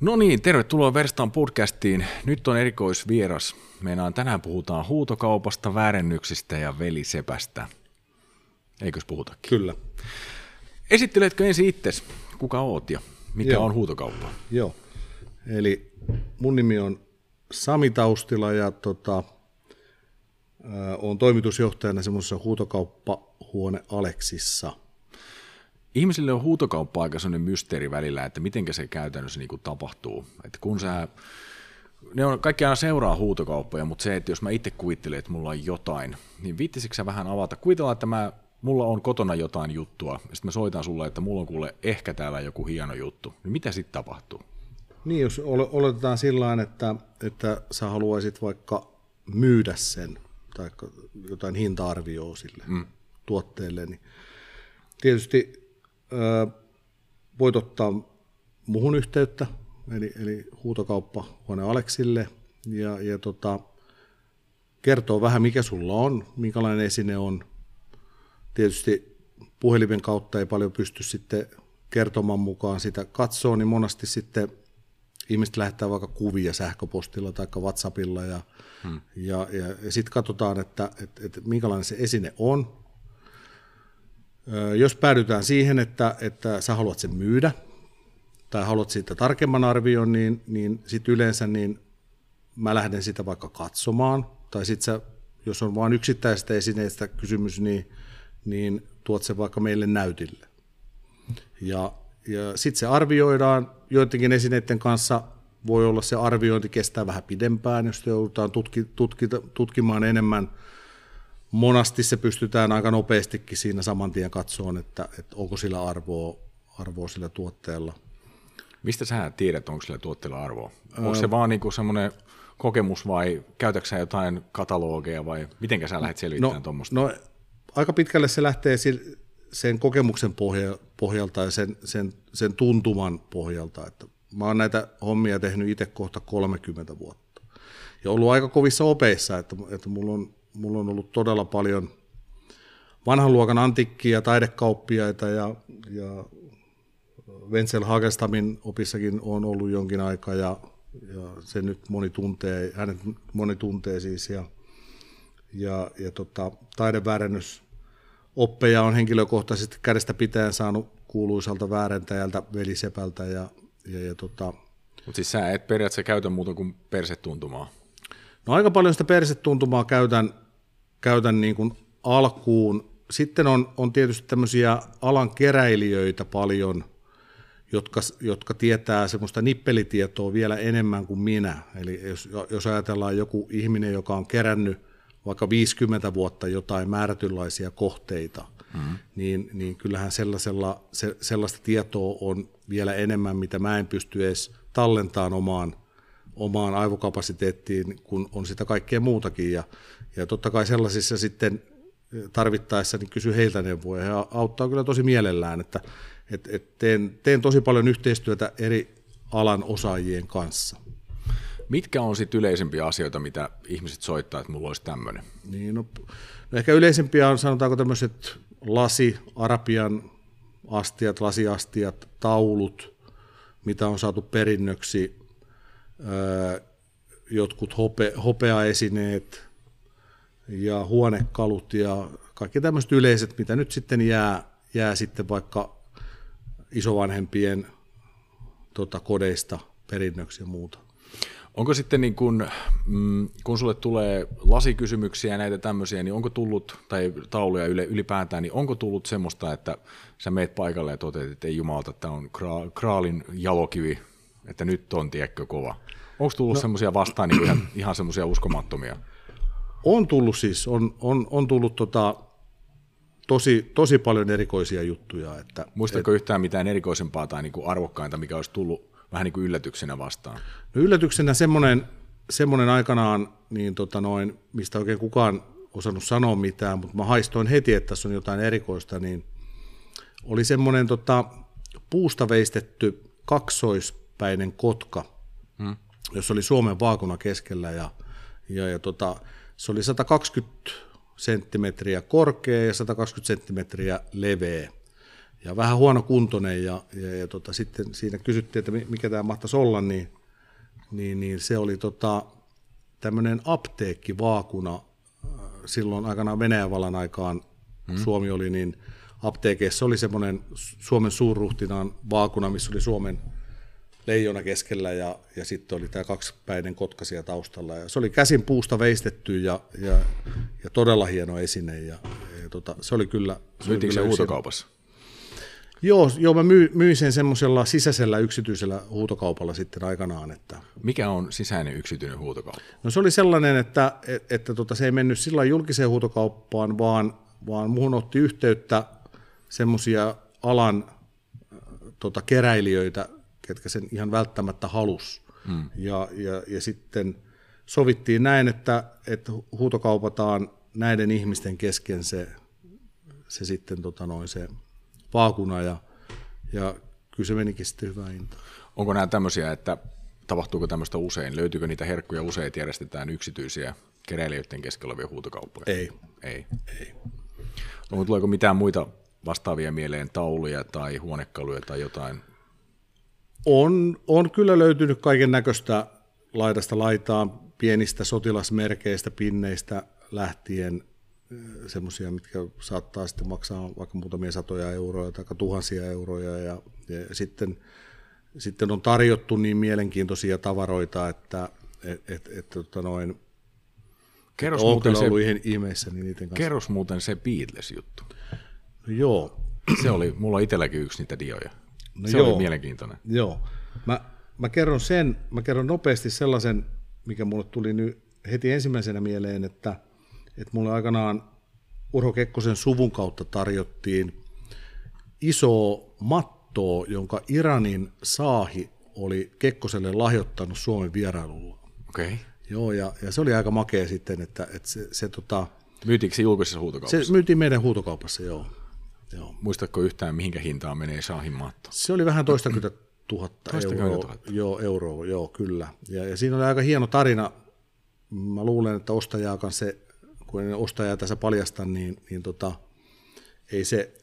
No niin, tervetuloa Verstaan podcastiin. Nyt on erikoisvieras. Meinaan tänään puhutaan huutokaupasta, väärennyksistä ja velisepästä. Eikös puhutakin? Kyllä. Esitteletkö ensin itsesi? Kuka oot ja mikä Joo. on huutokauppa? Joo. Eli mun nimi on Sami Taustila ja tota, olen toimitusjohtajana semmoisessa huutokauppahuone Aleksissa. Ihmisille on huutokauppa aika sellainen mysteeri välillä, että miten se käytännössä niin kuin tapahtuu. Että kun sä, ne on, kaikki aina seuraa huutokauppoja, mutta se, että jos mä itse kuvittelen, että mulla on jotain, niin viittisikö sä vähän avata? Kuvitellaan, että mä, mulla on kotona jotain juttua, ja sitten mä soitan sulle, että mulla on kuule ehkä täällä joku hieno juttu. Niin mitä sitten tapahtuu? Niin, jos ole- oletetaan sillä tavalla, että, että sä haluaisit vaikka myydä sen tai jotain hinta-arvioa sille mm. tuotteelle, niin tietysti voit ottaa muhun yhteyttä, eli, eli huutokauppahuone Aleksille, ja, ja tota, kertoo vähän, mikä sulla on, minkälainen esine on. Tietysti puhelimen kautta ei paljon pysty sitten kertomaan mukaan sitä katsoa, niin monasti sitten ihmiset lähettää vaikka kuvia sähköpostilla tai WhatsAppilla ja, hmm. ja, ja, ja sitten katsotaan, että, että, että minkälainen se esine on. Jos päädytään siihen, että, että sä haluat sen myydä tai haluat siitä tarkemman arvion, niin, niin sitten yleensä niin mä lähden sitä vaikka katsomaan, tai sitten jos on vain yksittäisestä esineestä kysymys, niin, niin tuot sen vaikka meille näytille. Ja, ja sitten se arvioidaan, joidenkin esineiden kanssa voi olla se arviointi kestää vähän pidempään, jos joudutaan tutki, tutki, tutkimaan enemmän. Monasti se pystytään aika nopeastikin siinä saman tien katsomaan, että, että onko sillä arvoa, arvoa sillä tuotteella. Mistä sä tiedät, onko sillä tuotteella arvoa? Onko se vaan niinku semmoinen kokemus vai käytätkö sä jotain katalogeja vai miten sä lähdet selvittämään No, tuommoista? no aika pitkälle se lähtee sen kokemuksen pohja- pohjalta ja sen, sen, sen tuntuman pohjalta. Että mä oon näitä hommia tehnyt itse kohta 30 vuotta. Ja ollut aika kovissa opeissa, että, että mulla, on, mulla on ollut todella paljon vanhan luokan antiikkia, taidekauppiaita ja, ja Wenzel Hagestamin opissakin on ollut jonkin aikaa ja, ja se nyt moni tuntee, hänet moni tuntee siis ja, ja, ja tota, taideväärennys oppeja on henkilökohtaisesti kädestä pitäen saanut kuuluisalta väärentäjältä Velisepältä ja, ja, ja tota, Mutta siis sä et periaatteessa käytä muuta kuin persetuntumaa. No aika paljon sitä persetuntumaa käytän, käytän niin kuin alkuun. Sitten on, on tietysti tämmöisiä alan keräilijöitä paljon, jotka, jotka tietää semmoista nippelitietoa vielä enemmän kuin minä. Eli jos, jos ajatellaan joku ihminen, joka on kerännyt vaikka 50 vuotta jotain määrätynlaisia kohteita, mm-hmm. niin, niin kyllähän sellaisella, se, sellaista tietoa on vielä enemmän, mitä mä en pysty edes tallentamaan omaan omaan aivokapasiteettiin, kun on sitä kaikkea muutakin. Ja, ja totta kai sellaisissa sitten tarvittaessa niin kysy heiltä neuvoja. He auttaa kyllä tosi mielellään, että et, et teen, teen tosi paljon yhteistyötä eri alan osaajien kanssa. Mitkä on sitten yleisempiä asioita, mitä ihmiset soittaa, että mulla olisi tämmöinen? Niin, no, no ehkä yleisempiä on sanotaanko tämmöiset lasi, arabian astiat, lasiastiat, taulut, mitä on saatu perinnöksi, öö, jotkut hope, hopeaesineet ja huonekalut ja kaikki tämmöiset yleiset, mitä nyt sitten jää, jää sitten vaikka isovanhempien tota, kodeista perinnöksi ja muuta. Onko sitten niin kun, mm, kun sulle tulee lasikysymyksiä ja näitä tämmöisiä, niin onko tullut, tai tauluja ylipäätään, niin onko tullut semmoista, että sä meet paikalle ja toteat, että ei jumalta, tämä on kra- kraalin jalokivi, että nyt on tiekkä kova. Onko tullut no. semmoisia vastaan niin ihan, ihan semmoisia uskomattomia? On tullut siis, on, on, on tullut tota, tosi, tosi paljon erikoisia juttuja. Että, Muistatko et, yhtään mitään erikoisempaa tai niin kuin arvokkainta, mikä olisi tullut vähän niin kuin yllätyksenä vastaan? No yllätyksenä semmoinen, semmoinen aikanaan, niin tota noin, mistä oikein kukaan osannut sanoa mitään, mutta mä haistoin heti, että tässä on jotain erikoista, niin oli semmoinen tota, puusta veistetty kaksoispäinen kotka, hmm. jossa oli Suomen vaakuna keskellä ja, ja, ja tota, se oli 120 senttimetriä korkea ja 120 senttimetriä leveä. ja vähän huonokuntoinen ja, ja, ja tota, sitten siinä kysyttiin, että mikä tämä mahtaisi olla, niin, niin, niin se oli tota, tämmöinen apteekkivaakuna silloin aikanaan Venäjän vallan aikaan hmm. Suomi oli, niin apteekeissa oli semmoinen Suomen suurruhtinaan vaakuna, missä oli Suomen leijona keskellä ja, ja sitten oli tämä kaksipäinen kotkasia taustalla. Ja se oli käsin puusta veistetty ja, ja, ja todella hieno esine. Ja, ja tota, se oli kyllä... Myytiinkö se huutokaupassa? Joo, joo mä myy, myin sen semmoisella sisäisellä yksityisellä huutokaupalla sitten aikanaan. Että... Mikä on sisäinen yksityinen huutokauppa? No se oli sellainen, että, että, että tota, se ei mennyt sillä julkiseen huutokauppaan, vaan, vaan muun otti yhteyttä semmoisia alan tota, keräilijöitä, ketkä sen ihan välttämättä halus. Hmm. Ja, ja, ja sitten sovittiin näin, että, että huutokaupataan näiden ihmisten kesken se, se sitten tota noin, se vaakuna ja, ja kyllä se menikin sitten hyvää hinta. Onko nämä tämmöisiä, että tapahtuuko tämmöistä usein? Löytyykö niitä herkkuja usein, että järjestetään yksityisiä keräilijöiden keskellä olevia huutokauppoja? Ei. Ei. Ei. Onko tuleeko mitään muita vastaavia mieleen, tauluja tai huonekaluja tai jotain? On, on kyllä löytynyt kaiken näköistä laidasta laitaan, pienistä sotilasmerkeistä, pinneistä lähtien semmoisia, mitkä saattaa sitten maksaa vaikka muutamia satoja euroja tai tuhansia euroja ja, ja sitten, sitten on tarjottu niin mielenkiintoisia tavaroita, että et, et, et, tota noin, Kerros muuten, se, ihmeissä, niin niiden kanssa. kerros muuten se Beatles-juttu. No joo. Se oli, mulla on itselläkin yksi niitä dioja. No se joo. oli mielenkiintoinen. Joo. Mä, mä kerron sen, mä kerron nopeasti sellaisen, mikä mulle tuli nyt heti ensimmäisenä mieleen, että – että mulle aikanaan Urho Kekkosen suvun kautta tarjottiin iso mattoa, jonka Iranin saahi oli Kekkoselle lahjoittanut Suomen vierailulla. Okei. Okay. Joo, ja, ja se oli aika makea sitten, että, että se, se tota... Myytiinkö se julkisessa huutokaupassa? Se myytiin meidän huutokaupassa, joo. Joo. Muistatko yhtään, mihinkä hintaan menee Saahin matto? Se oli vähän toistakymmentä tuhatta euroa. Joo, euroa, joo, kyllä. Ja, ja siinä oli aika hieno tarina. Mä luulen, että ostajaa kanssa se kun en ostajaa tässä paljasta, niin, niin tota, ei se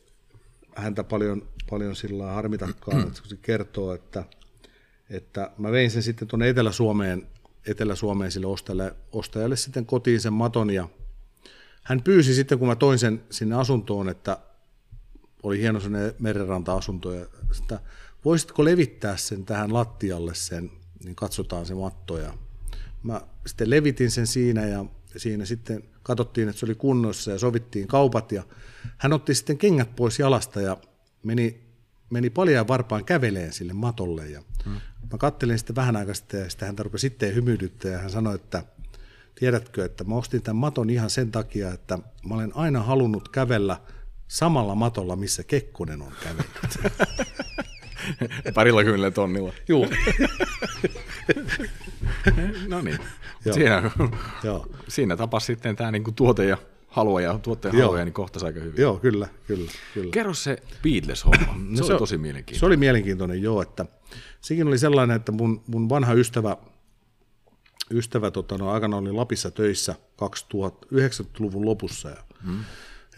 häntä paljon, paljon sillä harmitakaan, että se kertoo, että, että mä vein sen sitten tuonne Etelä-Suomeen, Etelä-Suomeen sille ostajalle, ostajalle sitten kotiin sen maton ja hän pyysi sitten, kun mä toin sen sinne asuntoon, että oli hieno sellainen merenranta-asunto, ja että voisitko levittää sen tähän lattialle sen, niin katsotaan se matto. Ja mä sitten levitin sen siinä ja siinä sitten katsottiin, että se oli kunnossa ja sovittiin kaupat ja hän otti sitten kengät pois jalasta ja meni, meni paljon varpaan käveleen sille matolle ja hmm. mä kattelin sitten vähän aikaa sitten ja sitten hän rupesi sitten hymyilyttää ja hän sanoi, että tiedätkö, että mä ostin tämän maton ihan sen takia, että mä olen aina halunnut kävellä samalla matolla, missä Kekkonen on kävellyt. Parilla kymmenellä tonnilla. Joo. no niin. Siinä, Joo. siinä tapasi sitten tämä niinku tuote ja haluaja, tuotteen haluaja, niin kohta aika hyvin. Joo, kyllä, kyllä. kyllä. Kerro se Beatles-homma, no se, se oli tosi mielenkiintoinen. Se oli mielenkiintoinen, joo, että sekin oli sellainen, että mun, mun vanha ystävä, ystävä tota, no, aikana oli Lapissa töissä 2090-luvun lopussa ja hmm.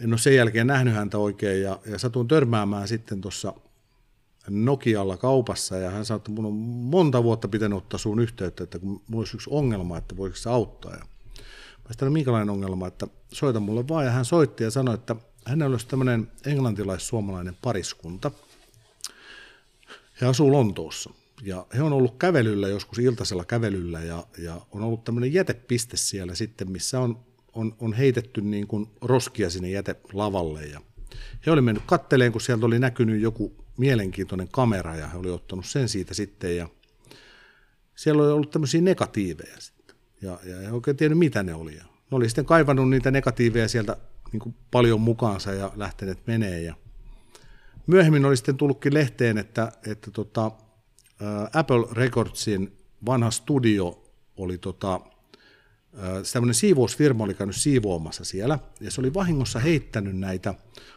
En ole sen jälkeen nähnyt häntä oikein ja, ja satuin törmäämään sitten tuossa Nokialla kaupassa ja hän sanoi, että mun on monta vuotta pitänyt ottaa sun yhteyttä, että kun mulla olisi yksi ongelma, että voisiko se auttaa. Ja mä sanoin, minkälainen ongelma, että soita mulle vaan. Ja hän soitti ja sanoi, että hänellä olisi tämmöinen englantilais-suomalainen pariskunta. He asuu Lontoossa. Ja he on ollut kävelyllä joskus iltaisella kävelyllä ja, ja on ollut tämmöinen jätepiste siellä sitten, missä on, on, on heitetty niin kuin roskia sinne jätelavalle. Ja he oli mennyt katteleen, kun sieltä oli näkynyt joku mielenkiintoinen kamera ja he oli ottanut sen siitä sitten ja siellä oli ollut tämmöisiä negatiiveja sitten. Ja, ja he oikein tiennyt, mitä ne oli. Ne oli sitten kaivannut niitä negatiiveja sieltä niin kuin paljon mukaansa ja lähteneet menee. Ja myöhemmin oli sitten tullutkin lehteen, että, että tota, Apple Recordsin vanha studio oli tota, tämmöinen siivousfirma oli käynyt siivoamassa siellä, ja se oli vahingossa heittänyt näitä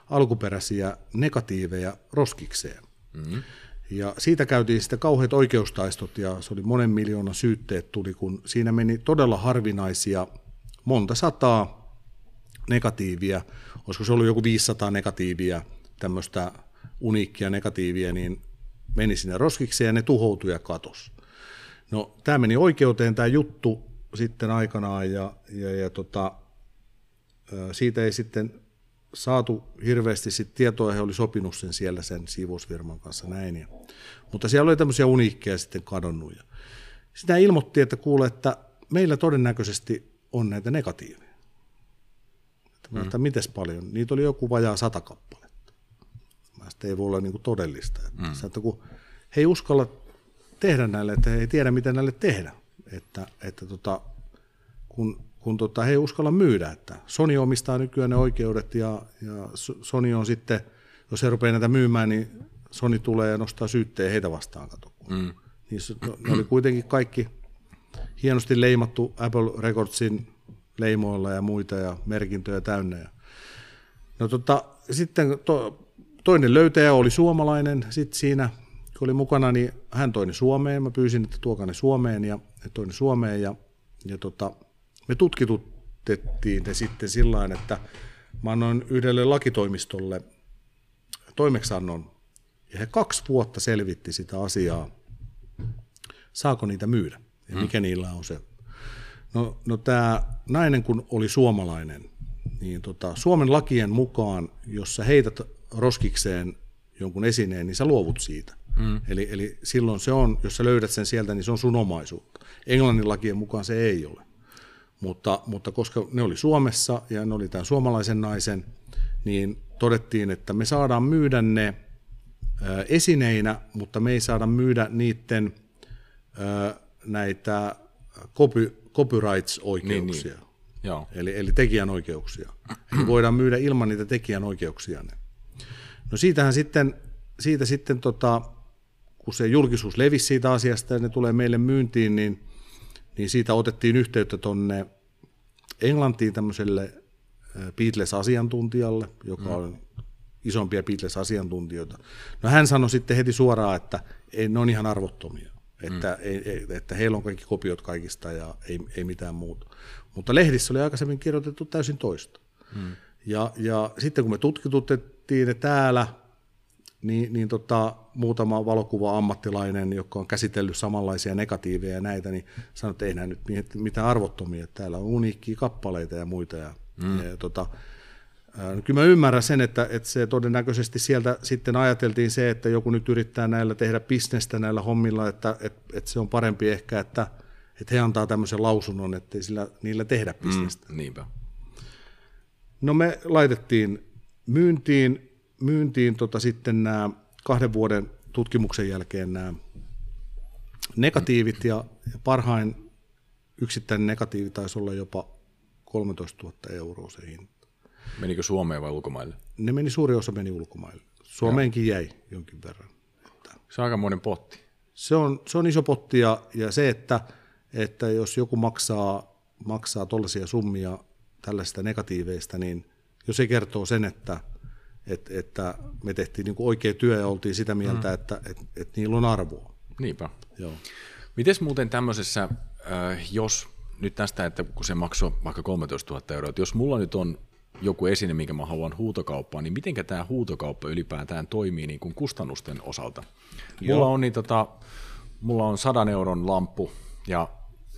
alkuperäisiä negatiiveja roskikseen. Mm-hmm. Ja siitä käytiin sitten kauheat oikeustaistot, ja se oli monen miljoonan syytteet tuli, kun siinä meni todella harvinaisia, monta sataa negatiivia, olisiko se ollut joku 500 negatiivia tämmöistä uniikkia negatiivia, niin meni sinne roskiksi ja ne tuhoutui ja katos. No tämä meni oikeuteen tämä juttu sitten aikanaan ja, ja, ja tota, siitä ei sitten saatu hirveästi sit tietoa, he oli sopinut sen siellä sen siivousfirman kanssa näin. Ja, mutta siellä oli tämmöisiä uniikkeja sitten kadonnut. Ja sitä ilmoitti, että kuule, että meillä todennäköisesti on näitä negatiiveja. Että, mm. että mites paljon? Niitä oli joku vajaa sata kappaletta. Mä ei voi olla niin kuin todellista. Että, mm. että kun he ei uskalla tehdä näille, että he ei tiedä, mitä näille tehdä. Että, että tota, kun, kun tota, he ei uskalla myydä. Että Sony omistaa nykyään ne oikeudet ja, ja Sony on sitten, jos he rupeaa näitä myymään, niin Sony tulee ja nostaa syytteen heitä vastaan. Kato. Mm. Niin se, ne oli kuitenkin kaikki hienosti leimattu Apple Recordsin leimoilla ja muita ja merkintöjä täynnä. Ja no tota, sitten to, toinen löytäjä oli suomalainen sitten siinä, kun oli mukana, niin hän toi ne Suomeen. Mä pyysin, että tuokaa ne Suomeen ja ne toi ne Suomeen ja, ja tota, me tutkitutettiin ne sitten sillä että mä annoin yhdelle lakitoimistolle toimeksannon ja he kaksi vuotta selvitti sitä asiaa, saako niitä myydä ja mm. mikä mm. niillä on se. No, no tämä nainen kun oli suomalainen, niin tota, Suomen lakien mukaan, jos sä heität roskikseen jonkun esineen, niin sä luovut siitä. Mm. Eli, eli silloin se on, jos sä löydät sen sieltä, niin se on sun omaisuutta. Englannin lakien mukaan se ei ole. Mutta, mutta koska ne oli Suomessa ja ne oli tämän suomalaisen naisen, niin todettiin, että me saadaan myydä ne esineinä, mutta me ei saada myydä niiden näitä copy, copyrights-oikeuksia. Niin, niin. Joo. Eli, eli tekijänoikeuksia. Eli voidaan myydä ilman niitä tekijänoikeuksia. No siitähän sitten, siitä sitten tota, kun se julkisuus levisi siitä asiasta ja ne tulee meille myyntiin, niin, niin siitä otettiin yhteyttä tuonne Englantiin tämmöiselle Beatles-asiantuntijalle, joka mm. on isompia Beatles-asiantuntijoita. No hän sanoi sitten heti suoraan, että ei, ne on ihan arvottomia, että, mm. ei, että heillä on kaikki kopiot kaikista ja ei, ei mitään muuta. Mutta lehdissä oli aikaisemmin kirjoitettu täysin toista. Mm. Ja, ja sitten kun me tutkitutettiin ne täällä, niin, niin tota, muutama valokuva-ammattilainen, joka on käsitellyt samanlaisia negatiiveja ja näitä, niin sanoi, että ei nämä nyt mitään arvottomia, täällä on uniikkia kappaleita ja muita. Ja, mm. ja, tota, No kyllä mä ymmärrän sen, että, että se todennäköisesti sieltä sitten ajateltiin se, että joku nyt yrittää näillä tehdä bisnestä näillä hommilla, että, että, että se on parempi ehkä, että, että he antaa tämmöisen lausunnon, että sillä, niillä tehdä mm, bisnestä. Mm, niinpä. No me laitettiin myyntiin, myyntiin tota sitten nämä kahden vuoden tutkimuksen jälkeen nämä negatiivit ja, parhain yksittäinen negatiivi taisi olla jopa 13 000 euroa se hinta. Menikö Suomeen vai ulkomaille? Ne meni, suuri osa meni ulkomaille. Suomeenkin jäi jonkin verran. Se on aikamoinen potti. Se on, se on iso potti ja, ja se, että, että jos joku maksaa, maksaa tuollaisia summia tällaisista negatiiveista, niin jos se kertoo sen, että, että, että me tehtiin niin kuin oikea työ ja oltiin sitä mieltä, mm. että, että, että niillä on arvoa. Niinpä. Joo. Mites muuten tämmöisessä, äh, jos nyt tästä, että kun se maksoi vaikka 13 000 euroa, että jos mulla nyt on joku esine, minkä mä haluan huutokauppaan, niin miten tämä huutokauppa ylipäätään toimii niin kuin kustannusten osalta? Mulla on, niin tota, mulla on sadan euron lamppu ja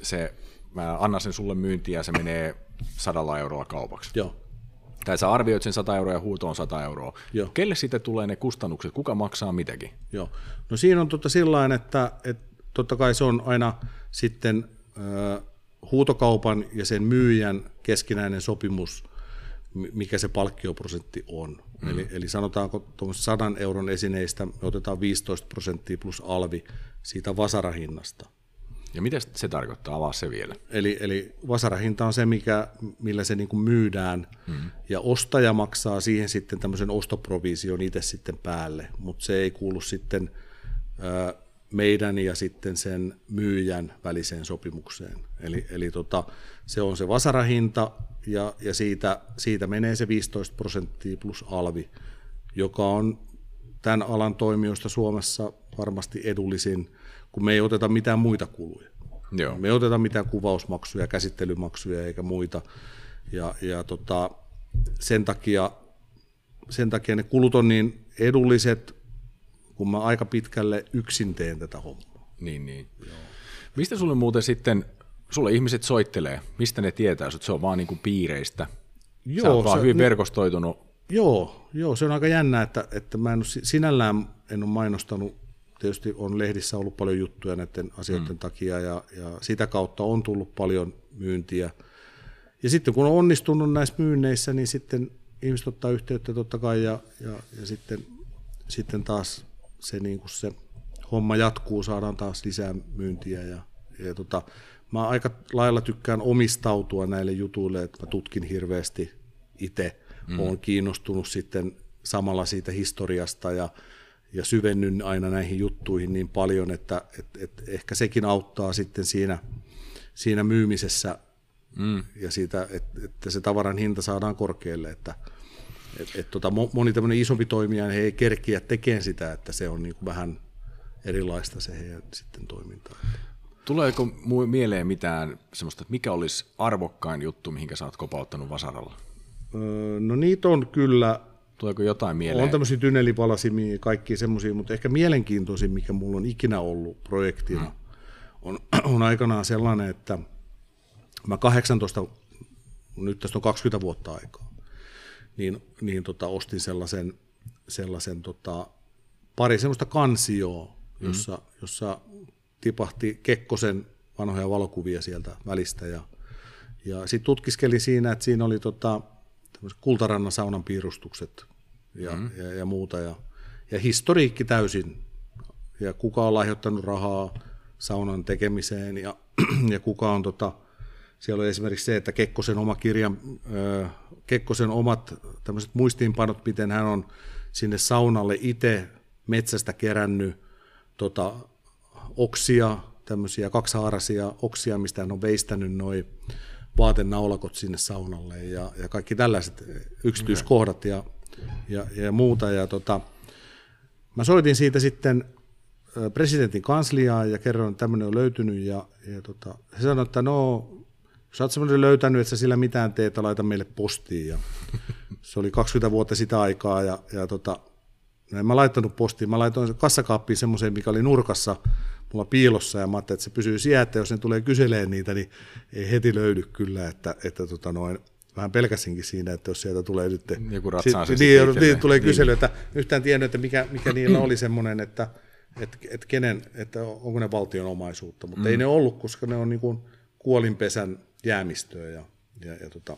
se, mä annan sen sulle myyntiin ja se menee sadalla eurolla kaupaksi. Joo. Tai sä arvioit sen 100 euroa ja huuto on 100 euroa. Joo. Kelle sitten tulee ne kustannukset? Kuka maksaa mitäkin? Joo. No siinä on tota sillä että, että totta kai se on aina sitten äh, huutokaupan ja sen myyjän keskinäinen sopimus – mikä se palkkioprosentti on. Mm. Eli, eli sanotaanko 100 euron esineistä me otetaan 15 prosenttia plus alvi siitä vasarahinnasta. Ja mitä se tarkoittaa? Avaa se vielä. Eli, eli vasarahinta on se, mikä, millä se niin kuin myydään, mm. ja ostaja maksaa siihen sitten tämmöisen ostoprovision itse sitten päälle, mutta se ei kuulu sitten meidän ja sitten sen myyjän väliseen sopimukseen. Eli, eli tota, se on se vasarahinta ja, ja siitä, siitä menee se 15 prosenttia plus alvi, joka on tämän alan toimijoista Suomessa varmasti edullisin, kun me ei oteta mitään muita kuluja. Joo. Me ei oteta mitään kuvausmaksuja, käsittelymaksuja eikä muita. Ja, ja tota, sen takia sen takia ne kulut on niin edulliset, kun mä aika pitkälle yksin teen tätä hommaa. Niin, niin. Joo. Mistä sulle muuten sitten, sulle ihmiset soittelee, mistä ne tietää, että se on vaan niin kuin piireistä? Joo, Sä oot vaan hyvin ne, verkostoitunut. Joo, joo, se on aika jännä, että, että mä en ole, sinällään en ole mainostanut, tietysti on lehdissä ollut paljon juttuja näiden asioiden mm. takia ja, ja sitä kautta on tullut paljon myyntiä. Ja sitten kun on onnistunut näissä myynneissä, niin sitten ihmiset ottaa yhteyttä totta kai ja, ja, ja sitten, sitten taas se, niin kuin se homma jatkuu, saadaan taas lisää myyntiä ja, ja tota, mä aika lailla tykkään omistautua näille jutuille, että mä tutkin hirveästi itse, mm. olen kiinnostunut sitten samalla siitä historiasta ja, ja syvennyn aina näihin juttuihin niin paljon, että et, et ehkä sekin auttaa sitten siinä, siinä myymisessä mm. ja siitä, että, että se tavaran hinta saadaan korkealle, että et, et tota, moni tämmöinen isompi toimija he ei kerkiä tekemään sitä, että se on niin kuin vähän erilaista se heidän sitten toiminta. Tuleeko mieleen mitään semmoista, että mikä olisi arvokkain juttu, mihinkä sä oot kopauttanut vasaralla? Öö, no niitä on kyllä. Tuleeko jotain mieleen? On tämmöisiä tynnelipalasimia, kaikki semmoisia, mutta ehkä mielenkiintoisin, mikä mulla on ikinä ollut projektina, hmm. on, on aikanaan sellainen, että mä 18, nyt tästä on 20 vuotta aikaa, niin, niin tota, ostin sellaisen, sellaisen tota, pari semmoista kansioa, jossa, mm. jossa tipahti Kekkosen vanhoja valokuvia sieltä välistä ja, ja sitten tutkiskelin siinä, että siinä oli tota, kultarannan saunan piirustukset ja, mm. ja, ja muuta. Ja, ja historiikki täysin. Ja kuka on lahjoittanut rahaa saunan tekemiseen ja, ja kuka on tota, siellä oli esimerkiksi se, että Kekkosen oma kirja, Kekkosen omat tämmöiset muistiinpanot, miten hän on sinne saunalle itse metsästä kerännyt tota, oksia, tämmöisiä kaksihaaraisia oksia, mistä hän on veistänyt noin vaatenaulakot sinne saunalle ja, ja kaikki tällaiset yksityiskohdat. Ja, ja, ja muuta. Ja tota, mä soitin siitä sitten presidentin kansliaan ja kerroin, että tämmöinen on löytynyt ja, ja tota, he sanoivat, että no sä oot semmoinen löytänyt, että sä sillä mitään teet, laita meille postiin. Ja se oli 20 vuotta sitä aikaa ja, ja tota, en mä laittanut postiin, mä laitoin kassakaappiin semmoiseen, mikä oli nurkassa mulla piilossa ja mä ajattelin, että se pysyy siellä, että jos ne tulee kyseleen niitä, niin ei heti löydy kyllä, että, että tota noin, vähän pelkäsinkin siinä, että jos sieltä tulee nyt... Joku ratsaa sit, niin, niin, tulee niin. kysely, että yhtään tiennyt, että mikä, mikä niillä oli semmoinen, että, että, että, kenen, että onko ne valtion omaisuutta, mutta mm. ei ne ollut, koska ne on niin kuin kuolinpesän jäämistöä ja, ja, ja tota,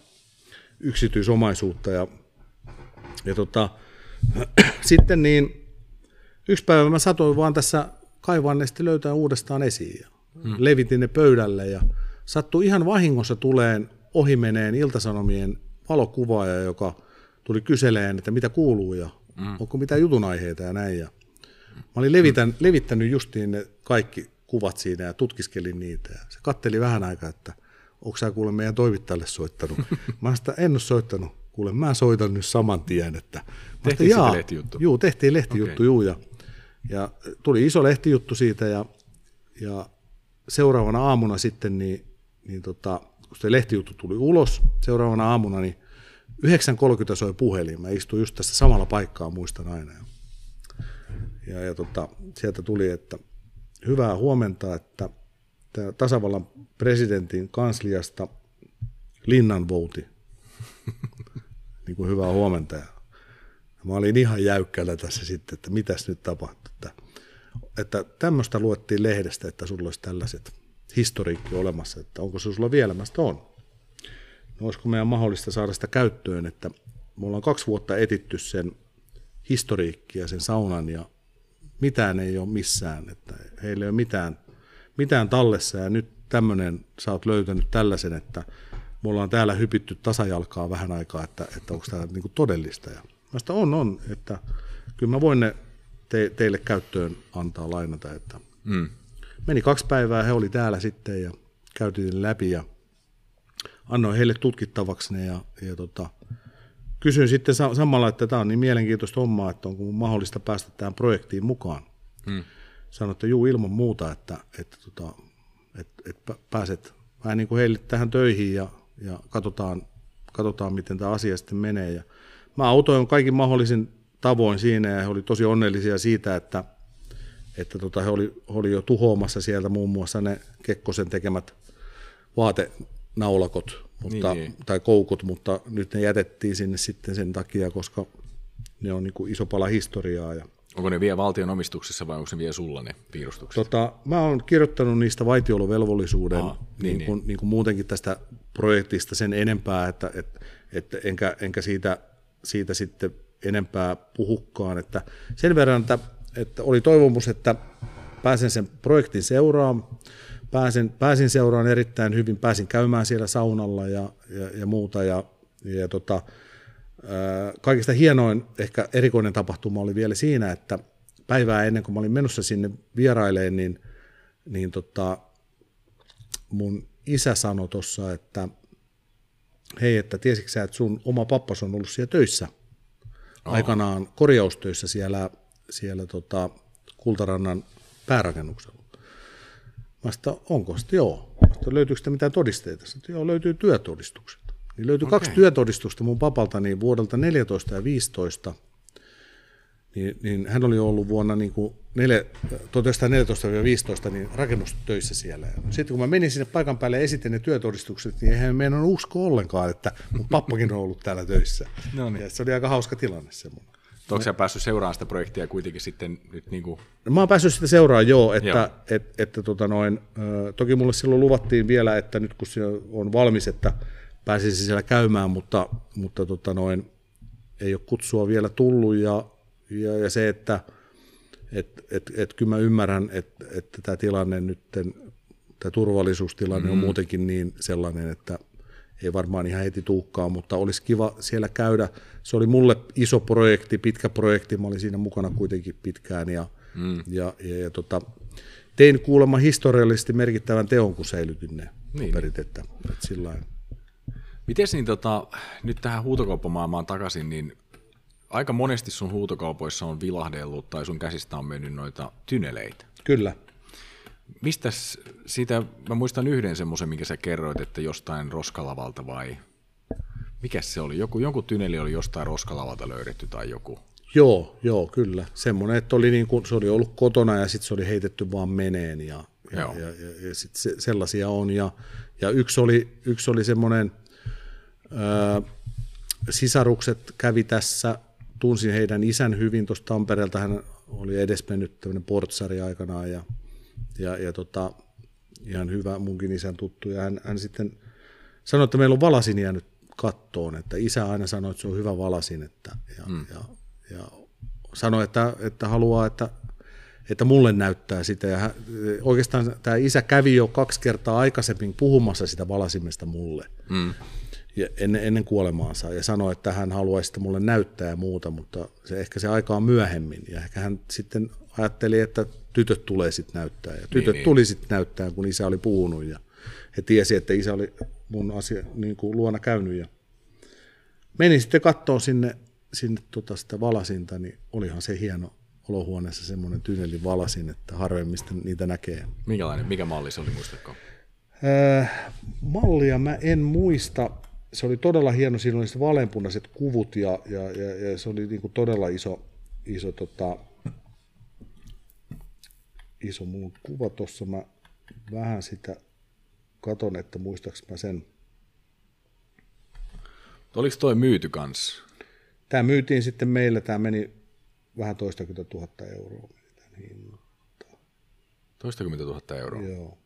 yksityisomaisuutta. Ja, ja tota, sitten niin yksi päivä mä satoin vaan tässä kaivaan ne löytää uudestaan esiin. Ja hmm. Levitin ne pöydälle ja sattui ihan vahingossa tuleen ohimeneen iltasanomien valokuvaaja, joka tuli kyseleen, että mitä kuuluu ja hmm. onko mitään jutun aiheita ja näin. Ja mä olin levitän, hmm. levittänyt justiin ne kaikki kuvat siinä ja tutkiskelin niitä. Ja se katteli vähän aikaa, että onko sä kuule meidän toimittajalle soittanut? mä sitä en ole soittanut. Kuule, mä soitan nyt saman tien. Että, tehtiin sitten lehtijuttu? Juu, tehtiin lehtijuttu, okay. juu. Ja, ja tuli iso lehtijuttu siitä ja, ja seuraavana aamuna sitten, niin, niin tota, kun se lehtijuttu tuli ulos, seuraavana aamuna, niin 9.30 soi puhelin. Mä istuin just tässä samalla paikkaa, muistan aina. Ja, ja tota, sieltä tuli, että hyvää huomenta, että tasavallan presidentin kansliasta linnanvouti. niin kuin hyvää huomenta. Mä olin ihan jäykkällä tässä sitten, että mitäs nyt tapahtui. Että, että tämmöistä luettiin lehdestä, että sulla olisi tällaiset historiikki olemassa, että onko se sulla vielä? Mä on. No, olisiko meidän mahdollista saada sitä käyttöön, että me ollaan kaksi vuotta etitty sen historiikkia, sen saunan ja mitään ei ole missään, että heillä ei ole mitään, mitään tallessa ja nyt tämmöinen, sä oot löytänyt tällaisen, että me ollaan täällä hypitty tasajalkaa vähän aikaa, että, että onko tämä niin todellista. Ja mä sitä on, on, että kyllä mä voin ne te, teille käyttöön antaa lainata. Että mm. Meni kaksi päivää, he oli täällä sitten ja käytiin läpi ja annoin heille tutkittavaksi ne ja, ja tota, kysyin sitten samalla, että tämä on niin mielenkiintoista hommaa, että onko mahdollista päästä tähän projektiin mukaan. Mm. Sanoin, että juu ilman muuta, että, että, tota, että, että pääset vähän niin kuin heille tähän töihin ja, ja katsotaan, katsotaan, miten tämä asia sitten menee. Ja mä autoin kaikin mahdollisin tavoin siinä ja he oli tosi onnellisia siitä, että, että tota, he oli, oli jo tuhoamassa sieltä muun muassa ne Kekkosen tekemät vaatenaulakot mutta, niin, niin. tai koukut, mutta nyt ne jätettiin sinne sitten sen takia, koska ne on niin kuin iso pala historiaa. Ja Onko ne vielä valtion omistuksessa vai onko ne vielä sulla ne piirustukset? Tota, mä oon kirjoittanut niistä vaitiolovelvollisuuden Aha, niin, niin, kuin, niin. kuin muutenkin tästä projektista sen enempää, että, että, että enkä, enkä siitä, siitä sitten enempää puhukkaan. Että sen verran, että, että oli toivomus, että pääsen sen projektin seuraan, pääsin, pääsin seuraan erittäin hyvin, pääsin käymään siellä saunalla ja, ja, ja muuta. Ja, ja tota, kaikista hienoin, ehkä erikoinen tapahtuma oli vielä siinä, että päivää ennen kuin mä olin menossa sinne vieraileen, niin, niin tota, mun isä sanoi tuossa, että hei, että tiesitkö sä, että sun oma pappas on ollut siellä töissä, Oho. aikanaan korjaustöissä siellä, siellä tota, Kultarannan päärakennuksella. Mä sitä, onko sitten joo. Mä sitä, löytyykö sitä mitään todisteita? Sitten, joo, löytyy työtodistukset. Niin löytyi okay. kaksi työtodistusta mun papalta niin vuodelta 14 ja 15. Niin, niin hän oli ollut vuonna niin kuin 1914-15 niin rakennustöissä siellä. Sitten kun mä menin sinne paikan päälle ja esitin ne työtodistukset, niin eihän meidän usko ollenkaan, että mun pappakin on ollut täällä töissä. no niin. ja se oli aika hauska tilanne se mun. Onko sä päässyt seuraamaan sitä projektia kuitenkin sitten nyt niin kuin... No, mä oon päässyt sitä seuraamaan, joo, että, joo. Et, että tota noin, toki mulle silloin luvattiin vielä, että nyt kun se on valmis, että pääsisin siellä käymään, mutta, mutta tota noin, ei ole kutsua vielä tullut ja, ja, ja se, että et, et, et kyllä mä ymmärrän, että, että tämä tilanne nyt, tämä turvallisuustilanne mm. on muutenkin niin sellainen, että ei varmaan ihan heti tuukkaa, mutta olisi kiva siellä käydä. Se oli mulle iso projekti, pitkä projekti, mä olin siinä mukana kuitenkin pitkään ja, mm. ja, ja, ja tota, tein kuulemma historiallisesti merkittävän teon, kun säilytin ne niin. paperit, että, että sillä Miten niin tota, nyt tähän huutokauppamaailmaan takaisin, niin aika monesti sun huutokaupoissa on vilahdellut tai sun käsistä on mennyt noita tyneleitä. Kyllä. Mistä siitä, mä muistan yhden semmoisen, minkä sä kerroit, että jostain roskalavalta vai mikä se oli? Joku, jonkun tyneli oli jostain roskalavalta löydetty tai joku. Joo, joo, kyllä. Semmoinen, että oli niin kuin, se oli ollut kotona ja sitten se oli heitetty vaan meneen ja, ja, ja, ja, ja sit se, sellaisia on. Ja, ja yksi oli, yksi oli semmoinen, sisarukset kävi tässä, tunsin heidän isän hyvin tuosta Tampereelta, hän oli edesmennyt tämmöinen portsari aikanaan ja, ja, ja tota, ihan hyvä munkin isän tuttu. Ja hän, hän sitten sanoi, että meillä on valasin jäänyt kattoon, että isä aina sanoi, että se on hyvä valasin, että, ja, mm. ja, ja sanoi, että, että haluaa, että, että mulle näyttää sitä. Ja hän, oikeastaan tämä isä kävi jo kaksi kertaa aikaisemmin puhumassa sitä valasimesta mulle. Mm ja ennen, ennen kuolemaansa ja sanoi, että hän haluaisi sitä mulle näyttää ja muuta, mutta se, ehkä se aika on myöhemmin. Ja ehkä hän sitten ajatteli, että tytöt tulee sitten näyttää. Ja niin, tytöt niin, tuli sitten näyttää, kun isä oli puhunut ja he tiesi, että isä oli mun asia, niin kuin luona käynyt. Ja menin sitten kattoon sinne, sinne tota sitä valasinta, niin olihan se hieno olohuoneessa semmoinen tyyneli valasin, että harvemmista niitä näkee. Minkälainen, mikä malli se oli, muistatko? Äh, mallia mä en muista, se oli todella hieno, siinä oli vaaleanpunaiset kuvut ja, ja, ja, ja se oli niin kuin todella iso, iso, tota, iso mun kuva tuossa. Mä vähän sitä katon, että muistaaks mä sen. Oliko toi myyty kanssa? Tämä myytiin sitten meillä, tämä meni vähän toistakymmentä tuhatta euroa. Toistakymmentä tuhatta euroa? Joo.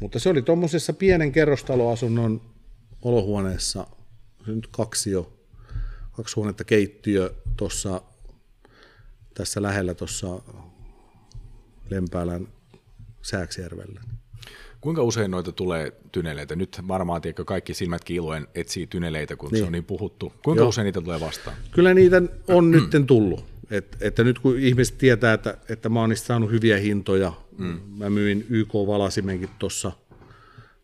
Mutta se oli tuommoisessa pienen kerrostaloasunnon olohuoneessa, se nyt kaksi jo, kaksi huonetta keittiö tuossa tässä lähellä tuossa Lempäälän Sääksjärvellä. Kuinka usein noita tulee tyneleitä? Nyt varmaan tiedätkö, kaikki silmät kiiluen etsii tyneleitä, kun niin. se on niin puhuttu. Kuinka Joo. usein niitä tulee vastaan? Kyllä niitä on nyt tullut. Et, että nyt kun ihmiset tietää, että, että mä oon niistä saanut hyviä hintoja, mm. mä myin YK-valasimenkin tuossa